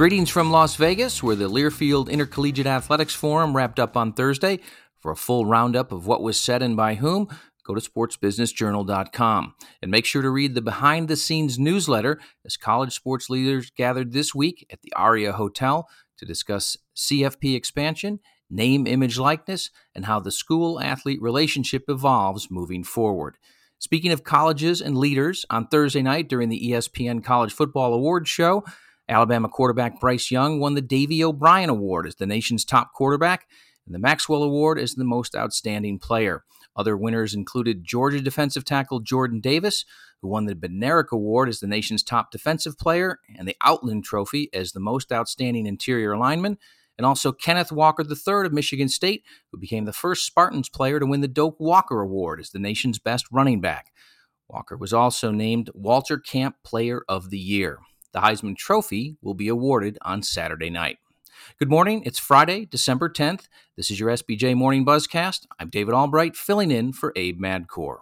Greetings from Las Vegas, where the Learfield Intercollegiate Athletics Forum wrapped up on Thursday. For a full roundup of what was said and by whom, go to sportsbusinessjournal.com. And make sure to read the behind the scenes newsletter as college sports leaders gathered this week at the Aria Hotel to discuss CFP expansion, name, image, likeness, and how the school athlete relationship evolves moving forward. Speaking of colleges and leaders, on Thursday night during the ESPN College Football Awards show, Alabama quarterback Bryce Young won the Davy O'Brien Award as the nation's top quarterback and the Maxwell Award as the most outstanding player. Other winners included Georgia defensive tackle Jordan Davis, who won the Bednarik Award as the nation's top defensive player and the Outland Trophy as the most outstanding interior lineman, and also Kenneth Walker III of Michigan State, who became the first Spartans player to win the Doak Walker Award as the nation's best running back. Walker was also named Walter Camp Player of the Year. The Heisman Trophy will be awarded on Saturday night. Good morning. It's Friday, December 10th. This is your SBJ Morning Buzzcast. I'm David Albright, filling in for Abe Madkour.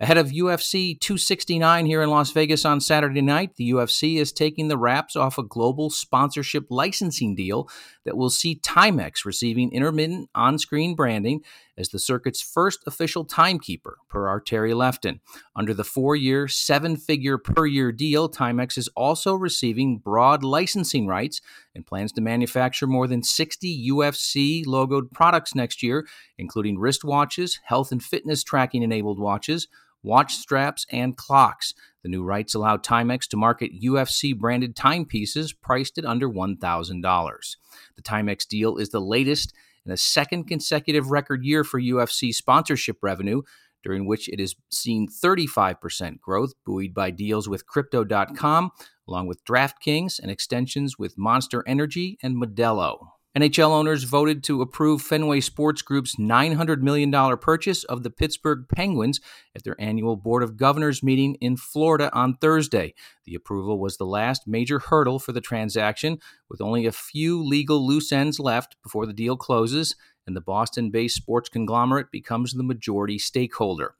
Ahead of UFC 269 here in Las Vegas on Saturday night, the UFC is taking the wraps off a global sponsorship licensing deal that will see Timex receiving intermittent on screen branding as the circuit's first official timekeeper, per Terry Lefton. Under the four year, seven figure per year deal, Timex is also receiving broad licensing rights and plans to manufacture more than 60 UFC logoed products next year, including wristwatches, health and fitness tracking enabled watches watch straps, and clocks. The new rights allow Timex to market UFC branded timepieces priced at under $1,000. The Timex deal is the latest in a second consecutive record year for UFC sponsorship revenue, during which it has seen 35% growth, buoyed by deals with Crypto.com, along with DraftKings and extensions with Monster Energy and Modelo. NHL owners voted to approve Fenway Sports Group's $900 million purchase of the Pittsburgh Penguins at their annual Board of Governors meeting in Florida on Thursday. The approval was the last major hurdle for the transaction, with only a few legal loose ends left before the deal closes and the Boston based sports conglomerate becomes the majority stakeholder.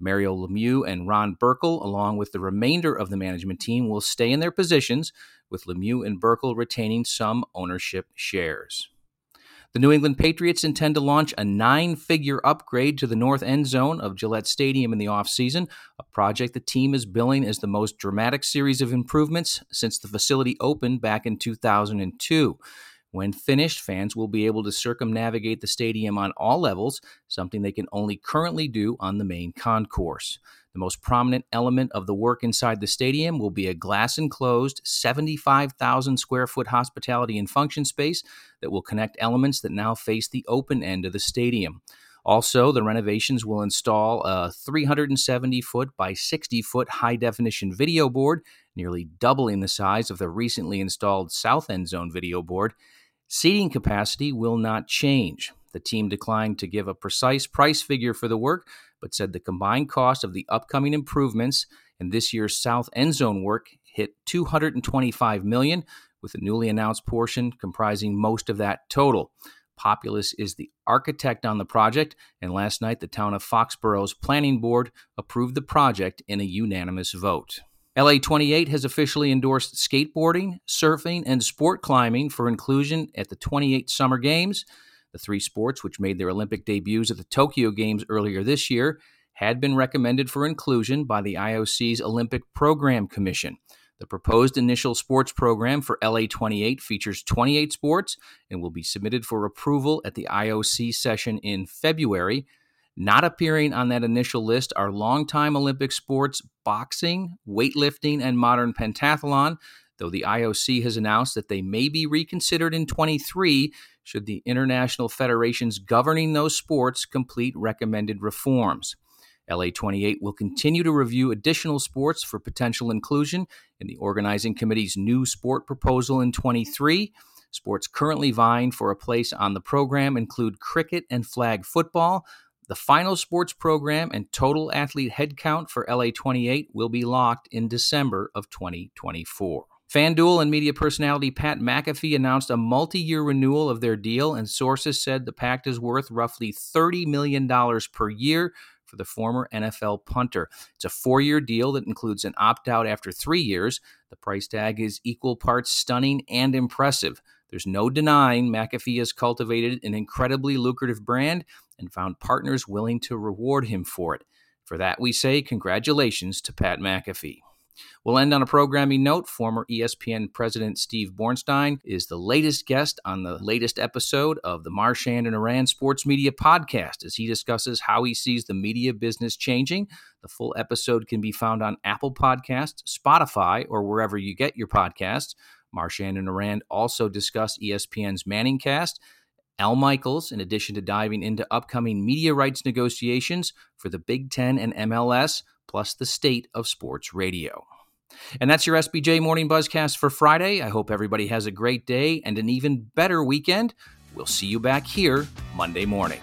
Mario Lemieux and Ron Burkle, along with the remainder of the management team, will stay in their positions, with Lemieux and Burkle retaining some ownership shares. The New England Patriots intend to launch a nine figure upgrade to the north end zone of Gillette Stadium in the offseason, a project the team is billing as the most dramatic series of improvements since the facility opened back in 2002. When finished, fans will be able to circumnavigate the stadium on all levels, something they can only currently do on the main concourse. The most prominent element of the work inside the stadium will be a glass enclosed 75,000 square foot hospitality and function space that will connect elements that now face the open end of the stadium. Also, the renovations will install a 370 foot by 60 foot high definition video board, nearly doubling the size of the recently installed South End Zone video board, Seating capacity will not change. The team declined to give a precise price figure for the work, but said the combined cost of the upcoming improvements and this year's South End Zone work hit 225 million, with the newly announced portion comprising most of that total. Populous is the architect on the project, and last night the town of Foxborough's planning board approved the project in a unanimous vote. LA 28 has officially endorsed skateboarding, surfing, and sport climbing for inclusion at the 28 Summer Games. The three sports, which made their Olympic debuts at the Tokyo Games earlier this year, had been recommended for inclusion by the IOC's Olympic Program Commission. The proposed initial sports program for LA 28 features 28 sports and will be submitted for approval at the IOC session in February. Not appearing on that initial list are longtime Olympic sports boxing, weightlifting, and modern pentathlon, though the IOC has announced that they may be reconsidered in 23 should the international federations governing those sports complete recommended reforms. LA 28 will continue to review additional sports for potential inclusion in the organizing committee's new sport proposal in 23. Sports currently vying for a place on the program include cricket and flag football, the final sports program and total athlete headcount for LA 28 will be locked in December of 2024. FanDuel and media personality Pat McAfee announced a multi year renewal of their deal, and sources said the pact is worth roughly $30 million per year for the former NFL punter. It's a four year deal that includes an opt out after three years. The price tag is equal parts stunning and impressive. There's no denying McAfee has cultivated an incredibly lucrative brand and found partners willing to reward him for it. For that, we say congratulations to Pat McAfee. We'll end on a programming note. Former ESPN president Steve Bornstein is the latest guest on the latest episode of the Marchand and Ourand Sports Media Podcast as he discusses how he sees the media business changing. The full episode can be found on Apple Podcasts, Spotify, or wherever you get your podcasts. Marchand and Ourand also discuss ESPN's ManningCast. Al Michaels, in addition to diving into upcoming media rights negotiations for the Big Ten and MLS, plus the state of sports radio. And that's your SBJ Morning Buzzcast for Friday. I hope everybody has a great day and an even better weekend. We'll see you back here Monday morning.